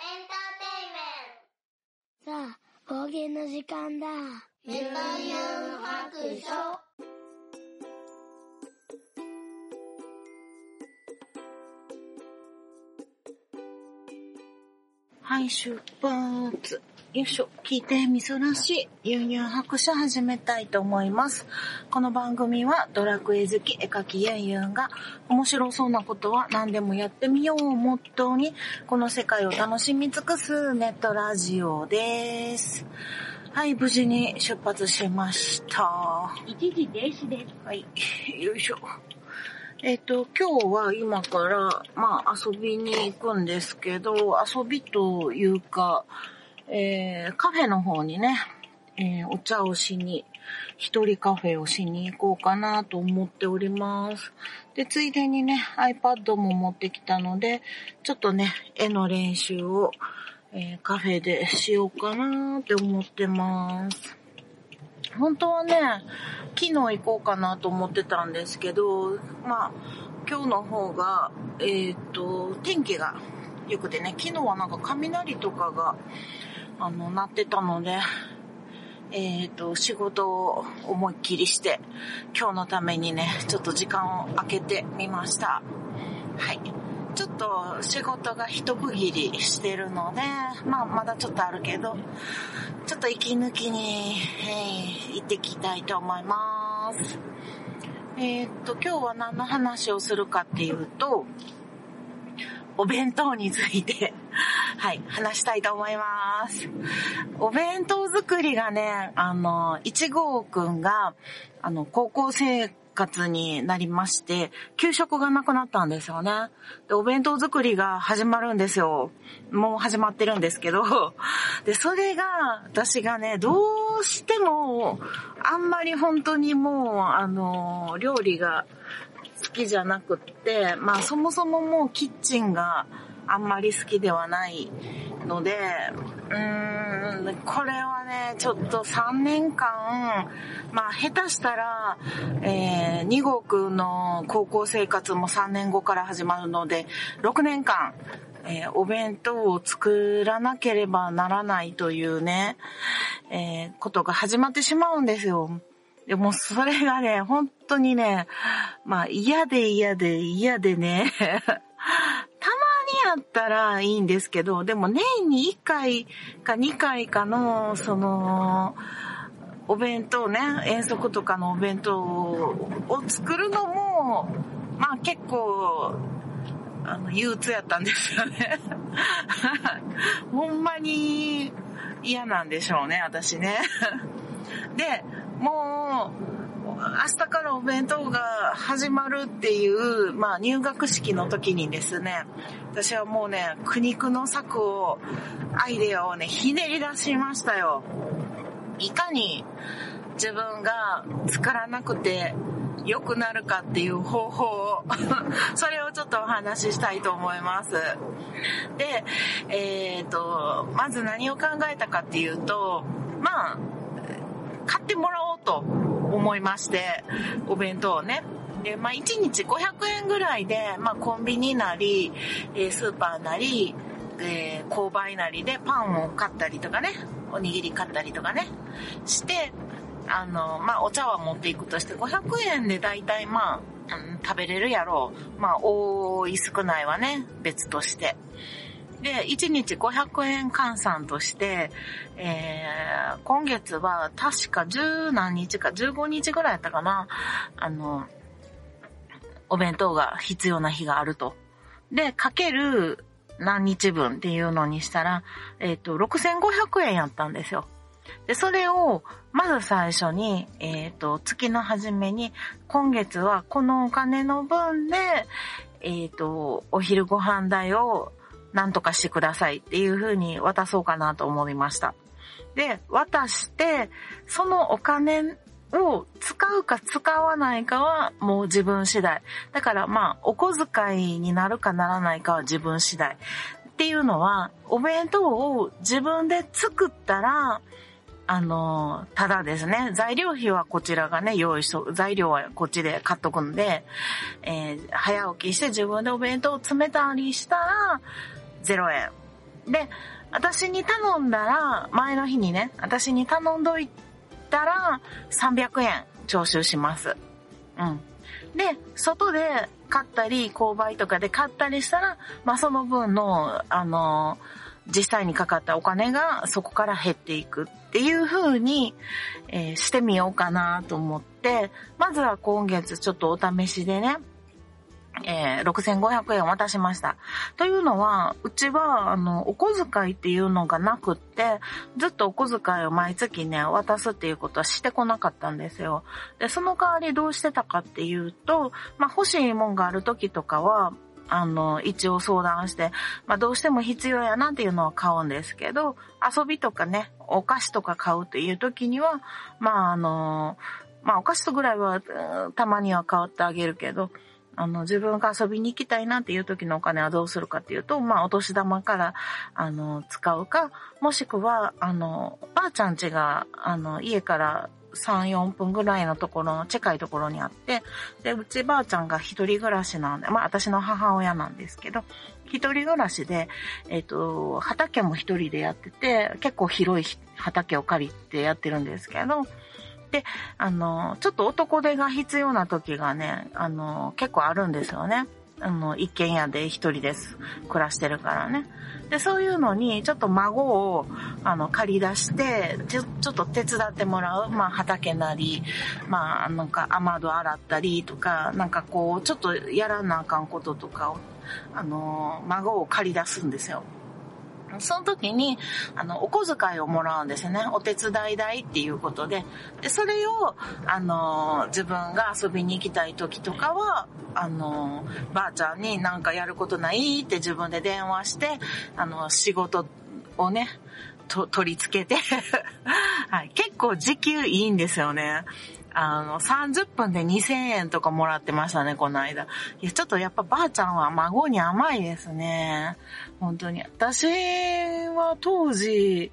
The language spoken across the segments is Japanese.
エンターテイメントさあ、冒険の時間だ。メタヤン白書い、出発。よいしょ、聞いてみそらしい、ユンユン白書始めたいと思います。この番組はドラクエ好き絵描きユンユンが面白そうなことは何でもやってみようをモットーに、この世界を楽しみ尽くすネットラジオです。はい、無事に出発しました。一時停止です。はい、よいしょ。えっ、と、今日は今から、まあ、遊びに行くんですけど、遊びというか、えー、カフェの方にね、えー、お茶をしに、一人カフェをしに行こうかなと思っております。で、ついでにね、iPad も持ってきたので、ちょっとね、絵の練習を、えーカフェでしようかなって思ってます。本当はね、昨日行こうかなと思ってたんですけど、まあ、今日の方が、えっ、と、天気が良くてね、昨日はなんか雷とかが、あの、鳴ってたので、えっ、と、仕事を思いっきりして、今日のためにね、ちょっと時間を空けてみました。はい。ちょっと仕事が一区切りしてるので、まあまだちょっとあるけど、ちょっと息抜きに、えー行ってきたいと思います。えーっと、今日は何の話をするかっていうと、お弁当について、はい、話したいと思います。お弁当作りがね、あの、一号くんが、あの、高校生活になりまして、給食がなくなったんですよね。で、お弁当作りが始まるんですよ。もう始まってるんですけど、で、それが、私がね、どうしても、あんまり本当にもう、あの、料理が好きじゃなくって、まあそもそももうキッチンがあんまり好きではないので、うーん、これはね、ちょっと3年間、まあ下手したら、えー、2号くんの高校生活も3年後から始まるので、6年間、えーお弁当を作らなければならないというね、えーことが始まってしまうんですよ。でもそれがね、本当にね、まあ嫌で嫌で嫌でね、やったらいいんですけど、でも年に1回か2回かの、その、お弁当ね、遠足とかのお弁当を作るのも、まあ結構、あの、憂鬱やったんですよね。ほんまに嫌なんでしょうね、私ね。で、もう、明日からお弁当が始まるっていう、まあ入学式の時にですね、私はもうね、苦肉の策を、アイデアをね、ひねり出しましたよ。いかに自分が作らなくて良くなるかっていう方法を、それをちょっとお話ししたいと思います。で、えっ、と、まず何を考えたかっていうと、まあ、買ってもらおうと思いまして、お弁当をね。で、まあ、1日500円ぐらいで、まあ、コンビニなり、えスーパーなり、えー購買なりでパンを買ったりとかね、おにぎり買ったりとかね、して、あの、まあ、お茶碗持っていくとして、500円で大体まあ、うん食べれるやろう。まあ、多い少ないはね、別として。で、1日500円換算として、えー、今月は確か10何日か、15日ぐらいやったかな、あの、お弁当が必要な日があると。で、かける何日分っていうのにしたら、えっ、と、6500円やったんですよ。で、それを、まず最初に、えっ、と、月の初めに、今月はこのお金の分で、えっ、と、お昼ご飯代を何とかしてくださいっていう風に渡そうかなと思いました。で、渡して、そのお金を使うか使わないかはもう自分次第。だからまあ、お小遣いになるかならないかは自分次第。っていうのは、お弁当を自分で作ったら、あの、ただですね、材料費はこちらがね、用意しと、材料はこっちで買っとくんで、えー早起きして自分でお弁当を詰めたりしたら、0円。で、私に頼んだら、前の日にね、私に頼んどいたら、300円徴収します。うん。で、外で買ったり、購買とかで買ったりしたら、まあその分の、あの、実際にかかったお金がそこから減っていくっていう風に、えーしてみようかなと思って、まずは今月ちょっとお試しでね、えー6500円渡しました。というのは、うちは、あの、お小遣いっていうのがなくって、ずっとお小遣いを毎月ね、渡すっていうことはしてこなかったんですよ。で、その代わりどうしてたかっていうと、まあ、欲しいもんがある時とかは、あの、一応相談して、まあ、どうしても必要やなっていうのは買うんですけど、遊びとかね、お菓子とか買うっていう時には、まあ、あの、まあ、お菓子とぐらいは、たまには買ってあげるけど、あの、自分が遊びに行きたいなっていう時のお金はどうするかっていうと、まあ、お年玉から、あの、使うか、もしくは、あの、ばあちゃん家が、あの、家から3、4分ぐらいのところの近いところにあって、で、うちばあちゃんが一人暮らしなんで、まあ、私の母親なんですけど、一人暮らしで、えっ、と、畑も一人でやってて、結構広い畑を借りてやってるんですけど、で、あの、ちょっと男手が必要な時がね、あの、結構あるんですよね。あの、一軒家で一人です。暮らしてるからね。で、そういうのに、ちょっと孫を、あの、借り出して、ちょ、ちょっと手伝ってもらう。まあ、畑なり、まあ、なんか、雨戸洗ったりとか、なんかこう、ちょっとやらなあかんこととかを、あの、孫を借り出すんですよ。その時に、あの、お小遣いをもらうんですね。お手伝い代っていうことで。で、それを、あの、自分が遊びに行きたい時とかは、あの、ばあちゃんになんかやることないって自分で電話して、あの、仕事をね、と取り付けて、はい。結構時給いいんですよね。あの、30分で2000円とかもらってましたね、この間。いや、ちょっとやっぱばあちゃんは孫に甘いですね。本当に。私は当時、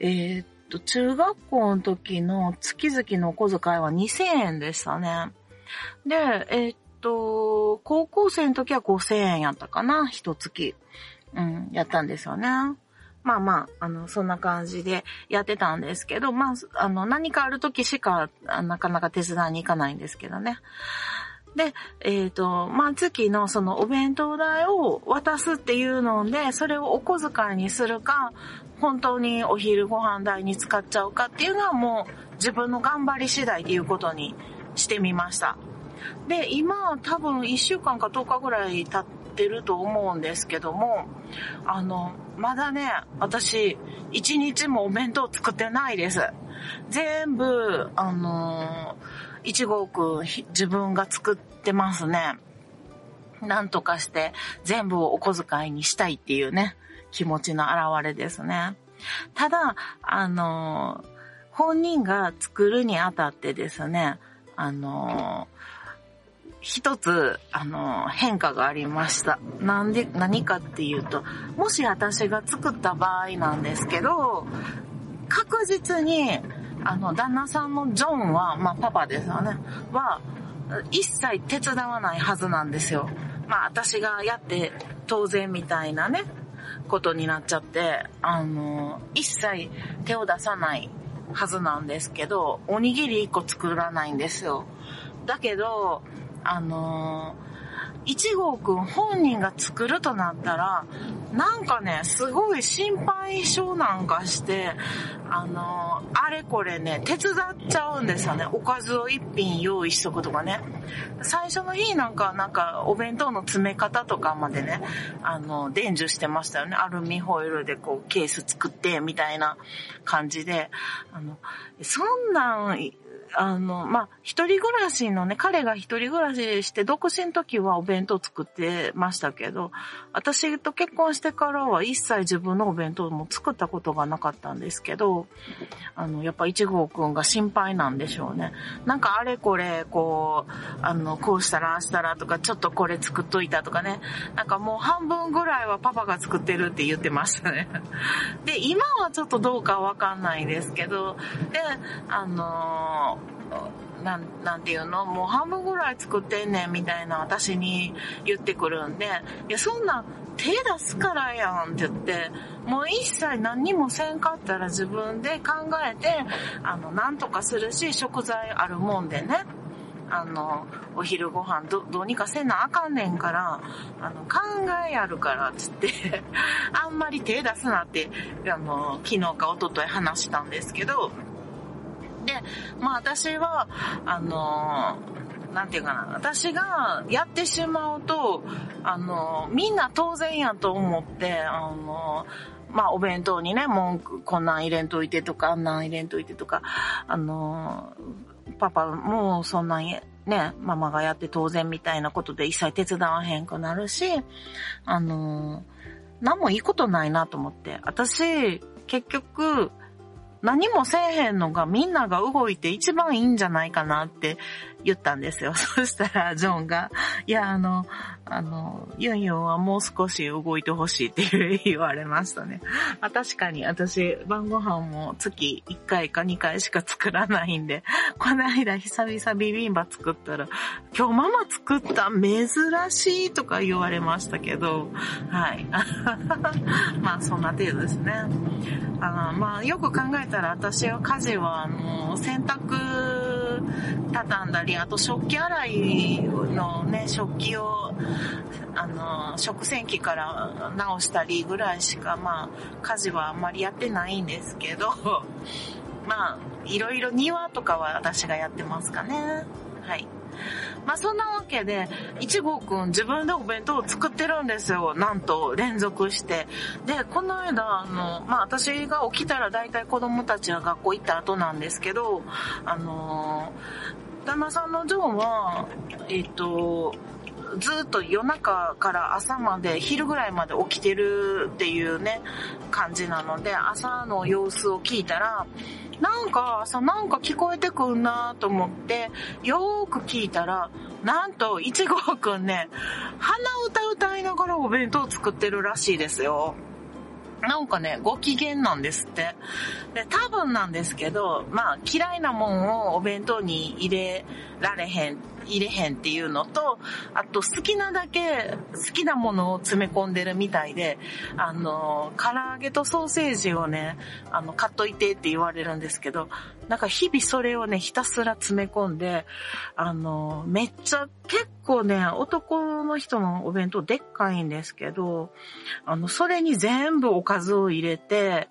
えーっと、中学校の時の月々のお小遣いは2000円でしたね。で、えーっと、高校生の時は5000円やったかな、一月。うん、やったんですよね。まあまあ、あの、そんな感じでやってたんですけど、まあ、あの、何かある時しか、なかなか手伝いに行かないんですけどね。で、えっ、と、まあ、月のそのお弁当代を渡すっていうので、それをお小遣いにするか、本当にお昼ご飯代に使っちゃうかっていうのはもう自分の頑張り次第っていうことにしてみました。で、今多分1週間か10日ぐらい経っててると思うんですけども、あの、まだね、私、1日もお弁当作ってないです。全部、あの、1号くん自分が作ってますね。なんとかして全部をお小遣いにしたいっていうね、気持ちの表れですね。ただ、あの本人が作るにあたってですね、あのー一つ、あの変化がありました。なんで、何かっていうと、もし私が作った場合なんですけど、確実に、あの、旦那さんのジョンは、まあ、パパですよね、は、一切手伝わないはずなんですよ。まあ、私がやって当然みたいなね、ことになっちゃって、あの、一切手を出さないはずなんですけど、おにぎり一個作らないんですよ。だけど、あのー1号くん本人が作るとなったら、なんかね、すごい心配性なんかして、あのーあれこれね、手伝っちゃうんですよね。おかずを一品用意しとくとかね。最初の日なんか、なんか、お弁当の詰め方とかまでね、あのー、伝授してましたよね。アルミホイルでこう、ケース作って、みたいな感じで、あの、そんなん、あの、まあ、一人暮らしのね、彼が一人暮らしして、独身の時はお弁当作ってましたけど、私と結婚してからは一切自分のお弁当も作ったことがなかったんですけど、あの、やっぱ一号くんが心配なんでしょうね。なんかあれこれ、こう、あの、こうしたらああしたらとか、ちょっとこれ作っといたとかね。なんかもう半分ぐらいはパパが作ってるって言ってましたね。で、今はちょっとどうかわかんないですけど、で、あのなん、なんていうの？もう半分ぐらい作ってんねんみたいな私に言ってくるんで、いや、そんな手出すからやんって言って、もう一切何にもせんかったら自分で考えて、あの、なんとかするし、食材あるもんでね。あの、お昼ご飯ど、どうにかせなあかんねんから、あの、考えあるから、つって、あんまり手出すなって、あの、昨日か一昨日話したんですけど、で、まあ私は、あの、なんていうかな、私がやってしまうと、あの、みんな当然やと思って、あの、まあお弁当にね、文句、こんなん入れんといてとか、あんなん入れんといてとか、あの、パパもそんなんね、ママがやって当然みたいなことで一切手伝わへんくなるし、あの、何もいいことないなと思って。私、結局、何もせえへんのがみんなが動いて一番いいんじゃないかなって言ったんですよ。そしたら、ジョンが、いや、あの、あの、ユンユンはもう少し動いてほしいって言われましたね。ま あ、確かに私、晩ご飯も月1回か2回しか作らないんで、この間久々ビビンバ作ったら、今日ママ作った珍しいとか言われましたけど、はい。まあ、そんな程度ですね。あの、まあ、よく考えたら私は家事は、あの、洗濯畳んだり、あと食器洗いのね、食器を、あの、食洗機から直したりぐらいしか、まあ、家事はあんまりやってないんですけど、まあ、いろいろ庭とかは私がやってますかね。はい。まあそんなわけで、一号くん自分でお弁当を作ってるんですよ。なんと連続して。で、この間、あの、まあ私が起きたら大体子供たちは学校行った後なんですけど、あの、旦那さんのジョンは、えっと、ずっと夜中から朝まで、昼ぐらいまで起きてるっていうね、感じなので、朝の様子を聞いたら、なんかさなんか聞こえてくんなと思って、よーく聞いたら、なんと、一号くんね、鼻歌歌いながらお弁当作ってるらしいですよ。なんかね、ご機嫌なんですって。で、多分なんですけど、まあ、嫌いなもんをお弁当に入れられへん、入れへんっていうのと、あと好きなだけ好きなものを詰め込んでるみたいで、あの、唐揚げとソーセージをね、あの、買っといてって言われるんですけど、なんか日々それをね、ひたすら詰め込んで、あの、めっちゃ、結構ね、男の人のお弁当でっかいんですけど、あの、それに全部おかずを入れて、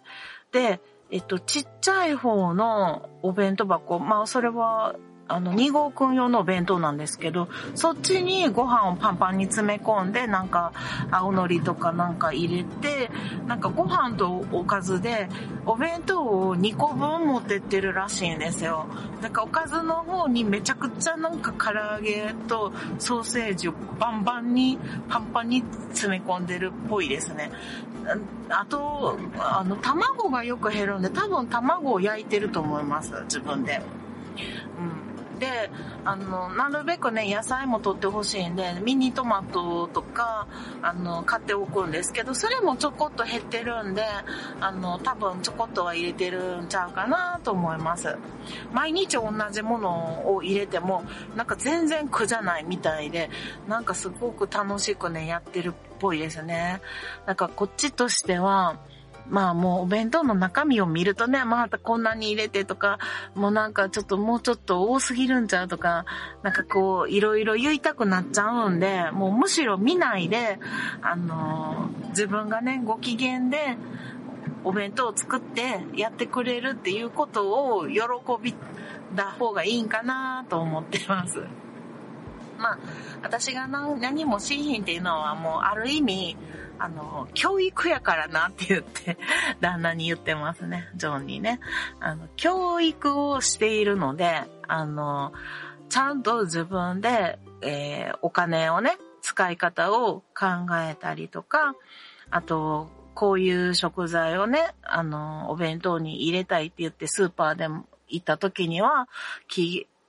で、えっと、ちっちゃい方のお弁当箱、まあ、それは、あの、2号くん用のお弁当なんですけど、そっちにご飯をパンパンに詰め込んで、なんか、青のりとかなんか入れて、なんかご飯とおかずで、お弁当を2個分持ってってるらしいんですよ。なんかおかずの方にめちゃくちゃなんか唐揚げとソーセージをバンバンに、パンパンに詰め込んでるっぽいですね。あと、あの、卵がよく減るんで、多分卵を焼いてると思います、自分で。うん。で、あの、なるべくね、野菜も取ってほしいんで、ミニトマトとか、あの、買っておくんですけど、それもちょこっと減ってるんで、あの、多分ちょこっとは入れてるんちゃうかなと思います。毎日同じものを入れても、なんか全然苦じゃないみたいで、なんかすごく楽しくね、やってるっぽいですね。なんかこっちとしては、まあもうお弁当の中身を見るとね、またこんなに入れてとか、もうなんかちょっともうちょっと多すぎるんちゃうとか、なんかこういろいろ言いたくなっちゃうんで、もうむしろ見ないで、あのー自分がね、ご機嫌でお弁当を作ってやってくれるっていうことを喜びだ方がいいんかなと思ってます。まあ、私が何もしひんっていうのはもうある意味、あの、教育やからなって言って、旦那に言ってますね、ジョンにね。あの、教育をしているので、あの、ちゃんと自分で、えーお金をね、使い方を考えたりとか、あと、こういう食材をね、あの、お弁当に入れたいって言ってスーパーでも行った時には、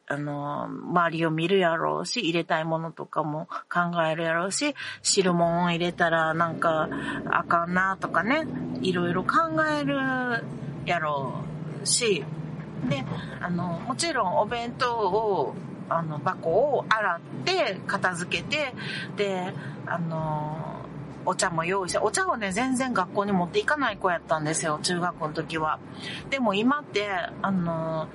あの、周りを見るやろうし、入れたいものとかも考えるやろうし、汁物を入れたらなんかあかんなとかね、いろいろ考えるやろうし、で、あの、もちろんお弁当を、あの、箱を洗って、片付けて、で、あの、お茶も用意して、お茶をね、全然学校に持っていかない子やったんですよ、中学校の時は。でも今って、あの、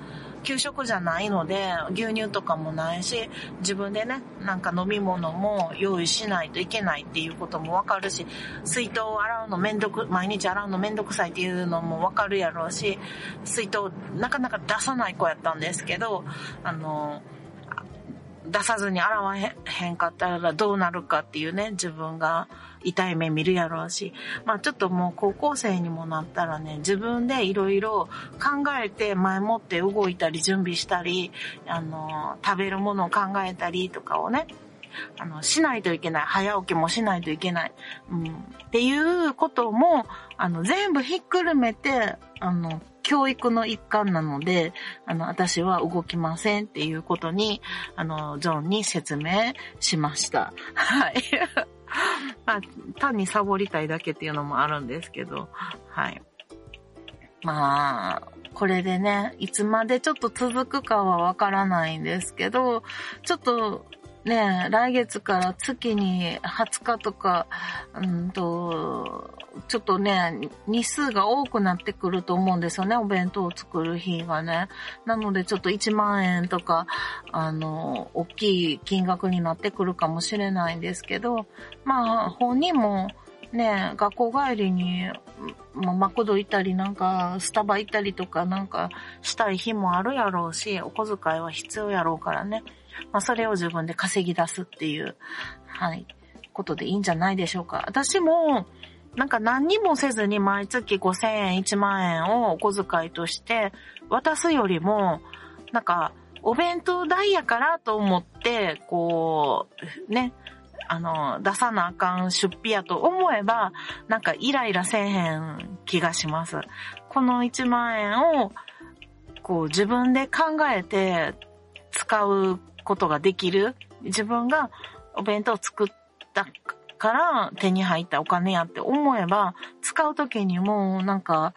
給食じゃないので、牛乳とかもないし、自分でね、なんか飲み物も用意しないといけないっていうこともわかるし、水筒を洗うのめんどく、毎日洗うのめんどくさいっていうのもわかるやろうし、水筒なかなか出さない子やったんですけど、あの、出さずに洗わへんかったらどうなるかっていうね、自分が痛い目見るやろうし、まあちょっともう高校生にもなったらね、自分でいろいろ考えて前もって動いたり準備したり、あの、食べるものを考えたりとかをね、あの、しないといけない。早起きもしないといけない。うん。っていうことも、あの、全部ひっくるめて、あの、教育の一環なので、あの、私は動きませんっていうことに、あの、ジョンに説明しました。はい。まあ、単にサボりたいだけっていうのもあるんですけど、はい。まあ、これでね、いつまでちょっと続くかはわからないんですけど、ちょっとね、来月から月に20日とか、うんと、ちょっとね、日数が多くなってくると思うんですよね、お弁当を作る日がね。なのでちょっと1万円とか、あの、大きい金額になってくるかもしれないんですけど、まあ、本人もね、学校帰りに、まあ、マクド行ったりなんか、スタバ行ったりとかなんかしたい日もあるやろうし、お小遣いは必要やろうからね。まあ、それを自分で稼ぎ出すっていう、はい、ことでいいんじゃないでしょうか。私も、なんか何にもせずに毎月5000円、1万円をお小遣いとして渡すよりも、なんか、お弁当代やからと思って、こう、ね、あの、出さなあかん出費やと思えば、なんかイライラせえへん気がします。この1万円を、こう自分で考えて使うことができる。自分がお弁当を作ったから手に入ったお金やって思えば、使うときにもなんか、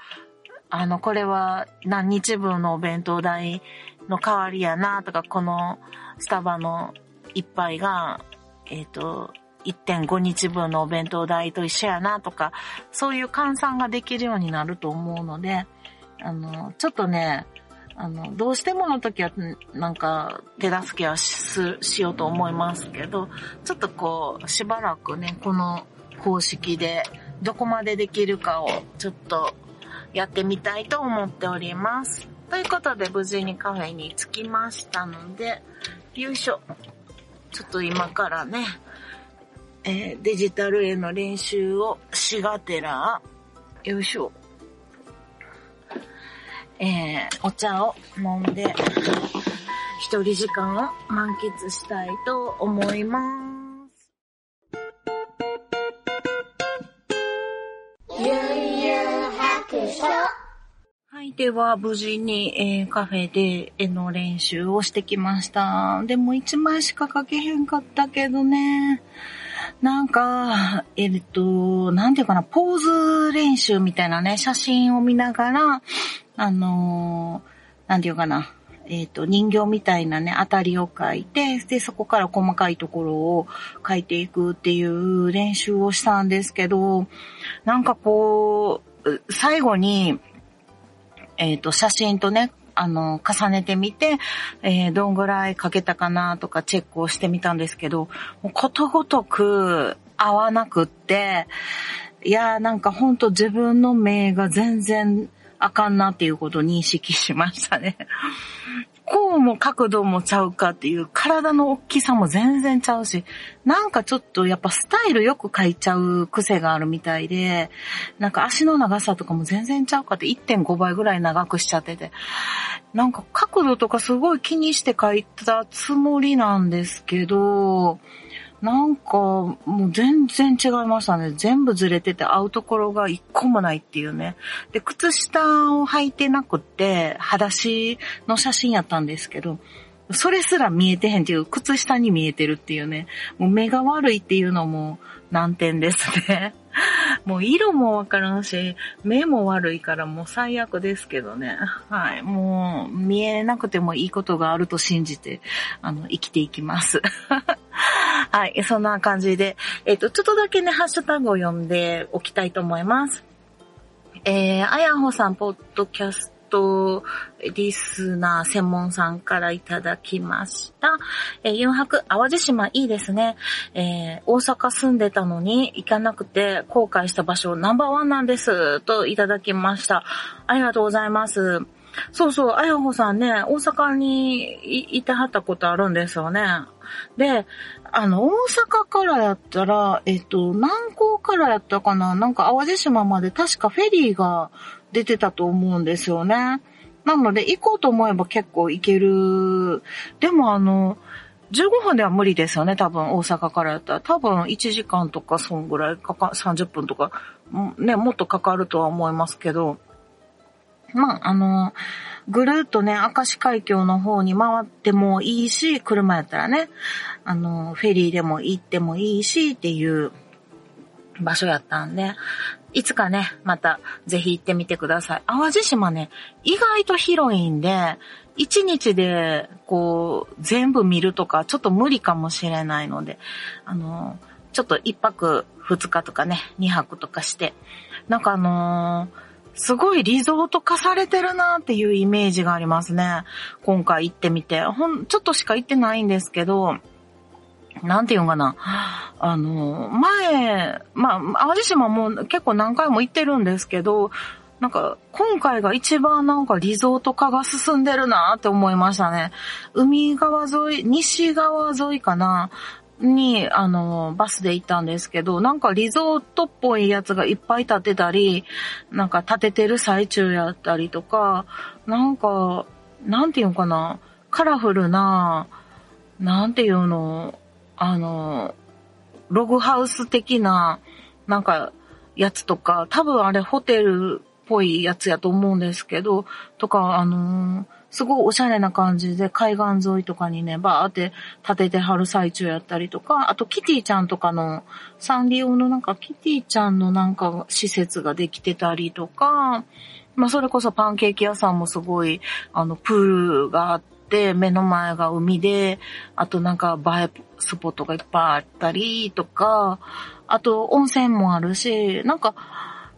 あの、これは何日分のお弁当代の代わりやなとか、このスタバの一杯が、えっ、と、1.5日分のお弁当代と一緒やなとか、そういう換算ができるようになると思うので、あの、ちょっとね、あの、どうしてもの時は、なんか、手助けはししようと思いますけど、ちょっとこう、しばらくね、この方式で、どこまでできるかを、ちょっと、やってみたいと思っております。ということで、無事にカフェに着きましたので、よいしょ。ちょっと今からね、えーデジタルへの練習をしがてら、よいしょ。えーお茶を飲んで、一人時間を満喫したいと思います。はい。では、無事に、えーカフェで絵の練習をしてきました。でも、一枚しか描けへんかったけどね。なんか、えっと、なんていうかな、ポーズ練習みたいなね、写真を見ながら、あのーなんていうかな、えっ、と、人形みたいなね、当たりを描いて、で、そこから細かいところを描いていくっていう練習をしたんですけど、なんかこう、最後に、えっ、と、写真とね、あの、重ねてみて、えーどんぐらい描けたかなとかチェックをしてみたんですけど、もうことごとく合わなくって、いやーなんかほんと自分の目が全然あかんなっていうことを認識しましたね。こうも角度もちゃうかっていう体の大きさも全然ちゃうし、なんかちょっとやっぱスタイルよく描いちゃう癖があるみたいで、なんか足の長さとかも全然ちゃうかって1.5倍ぐらい長くしちゃってて、なんか角度とかすごい気にして描いたつもりなんですけど、なんかもう全然違いましたね。全部ずれてて合うところが一個もないっていうね。で、靴下を履いてなくって、裸足の写真やったんですけど、それすら見えてへんっていう、靴下に見えてるっていうね。もう目が悪いっていうのも難点ですね。もう色もわからんし、目も悪いからもう最悪ですけどね。はい。もう見えなくてもいいことがあると信じて、あの、生きていきます。はい。そんな感じで、えっ、と、ちょっとだけね、ハッシュタグを読んでおきたいと思います。えー、あやほさん、ポッドキャストト、リスナー専門さんからいただきました。えー、4泊、淡路島いいですね。えー、大阪住んでたのに行かなくて後悔した場所ナンバーワンなんです。といただきました。ありがとうございます。そうそう、あやほさんね、大阪にいてはったことあるんですよね。で、あの、大阪からやったら、えっと、南港からやったかななんか淡路島まで確かフェリーが出てたと思うんですよね。なので、行こうと思えば結構行ける。でもあの、15分では無理ですよね、多分、大阪からやったら。多分、1時間とか、そんぐらいかか、30分とか、ね、もっとかかるとは思いますけど。まあ、あの、ぐるっとね、明石海峡の方に回ってもいいし、車やったらね、あの、フェリーでも行ってもいいしっていう場所やったんで、いつかね、またぜひ行ってみてください。淡路島ね、意外と広いんで、一日で、こう、全部見るとか、ちょっと無理かもしれないので、あの、ちょっと一泊二日とかね、二泊とかして、なんかあのーすごいリゾート化されてるなっていうイメージがありますね。今回行ってみて。ほん、ちょっとしか行ってないんですけど、なんていうのかな。あの、前、まあ、淡路島も結構何回も行ってるんですけど、なんか、今回が一番なんかリゾート化が進んでるなって思いましたね。海側沿い、西側沿いかな。に、あの、バスで行ったんですけど、なんかリゾートっぽいやつがいっぱい建てたり、なんか建ててる最中やったりとか、なんか、なんていうのかな、カラフルな、なんていうの、あの、ログハウス的な、なんか、やつとか、多分あれホテルっぽいやつやと思うんですけど、とか、あのーすごいおしゃれな感じで海岸沿いとかにね、バーって立ててはる最中やったりとか、あとキティちゃんとかのサンリオのなんかキティちゃんのなんか施設ができてたりとか、まあそれこそパンケーキ屋さんもすごい、あの、プールがあって、目の前が海で、あとなんか映えスポットがいっぱいあったりとか、あと温泉もあるし、なんか、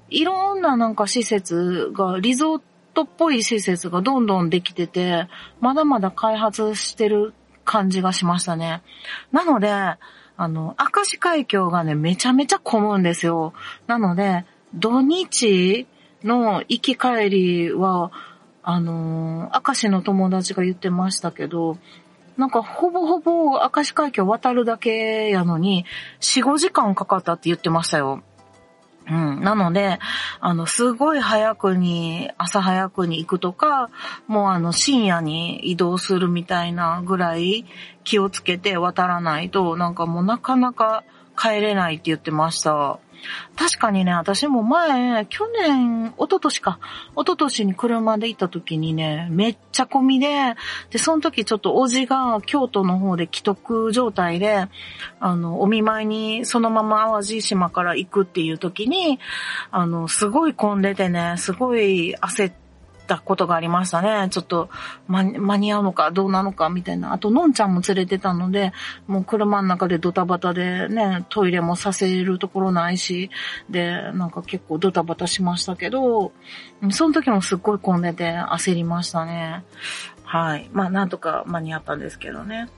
いろんななんか施設がリゾートっぽい施設がどんどんできてて、まだまだ開発してる感じがしましたね。なので、あの、明石海峡がね、めちゃめちゃ混むんですよ。なので、土日の行き帰りは、あのー、明石の友達が言ってましたけど、なんかほぼほぼ明石海峡渡るだけやのに、4、5時間かかったって言ってましたよ。うん。なので、あの、すごい早くに、朝早くに行くとか、もうあの、深夜に移動するみたいなぐらい気をつけて渡らないと、なんかもうなかなか帰れないって言ってました。確かにね、私も前、去年、一昨年か、一昨年に車で行った時にね、めっちゃ混みで、で、その時ちょっとおじが京都の方で既得状態で、あの、お見舞いにそのまま淡路島から行くっていう時に、あの、すごい混んでてね、すごい焦って、たことがありましたね。ちょっと、ま間に合うのかどうなのかみたいな。あと、のんちゃんも連れてたので、もう車の中でドタバタでね、トイレもさせるところないし、で、なんか結構ドタバタしましたけど、その時もすっごい混んでて焦りましたね。はい。まあ、なんとか間に合ったんですけどね。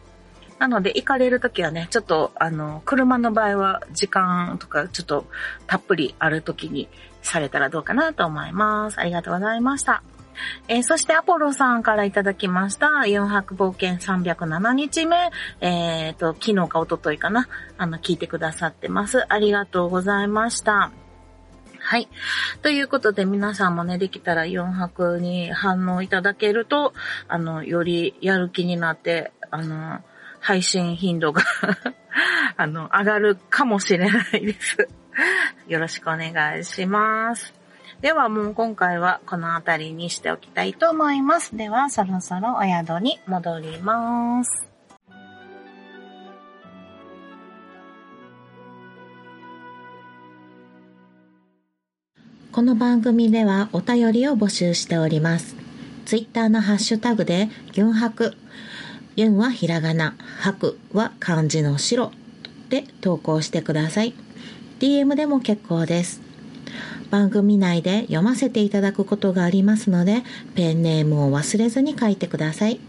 なので、行かれるときはね、ちょっと、あの、車の場合は時間とか、ちょっとたっぷりあるときにされたらどうかなと思います。ありがとうございました。えー、そしてアポロさんからいただきました、4泊冒険307日目、えっ、ー、と、昨日か一昨日かな、あの、聞いてくださってます。ありがとうございました。はい。ということで皆さんもね、できたら4泊に反応いただけると、あの、よりやる気になって、あの、配信頻度が あの、上がるかもしれないですよろしくお願いします。ではもう今回はこの辺りにしておきたいと思います。ではそろそろお宿に戻ります。この番組ではお便りを募集しております。ツイッターのハッシュタグで、ギュンハク。ユンはひらがな、ハクは漢字の白で投稿してください。DM でも結構です。番組内で読ませていただくことがありますので、ペンネームを忘れずに書いてください。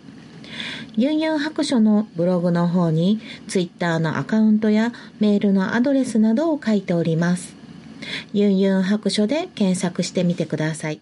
ユンユン白書のブログの方に、ツイッターのアカウントやメールのアドレスなどを書いております。ユンユン白書で検索してみてください。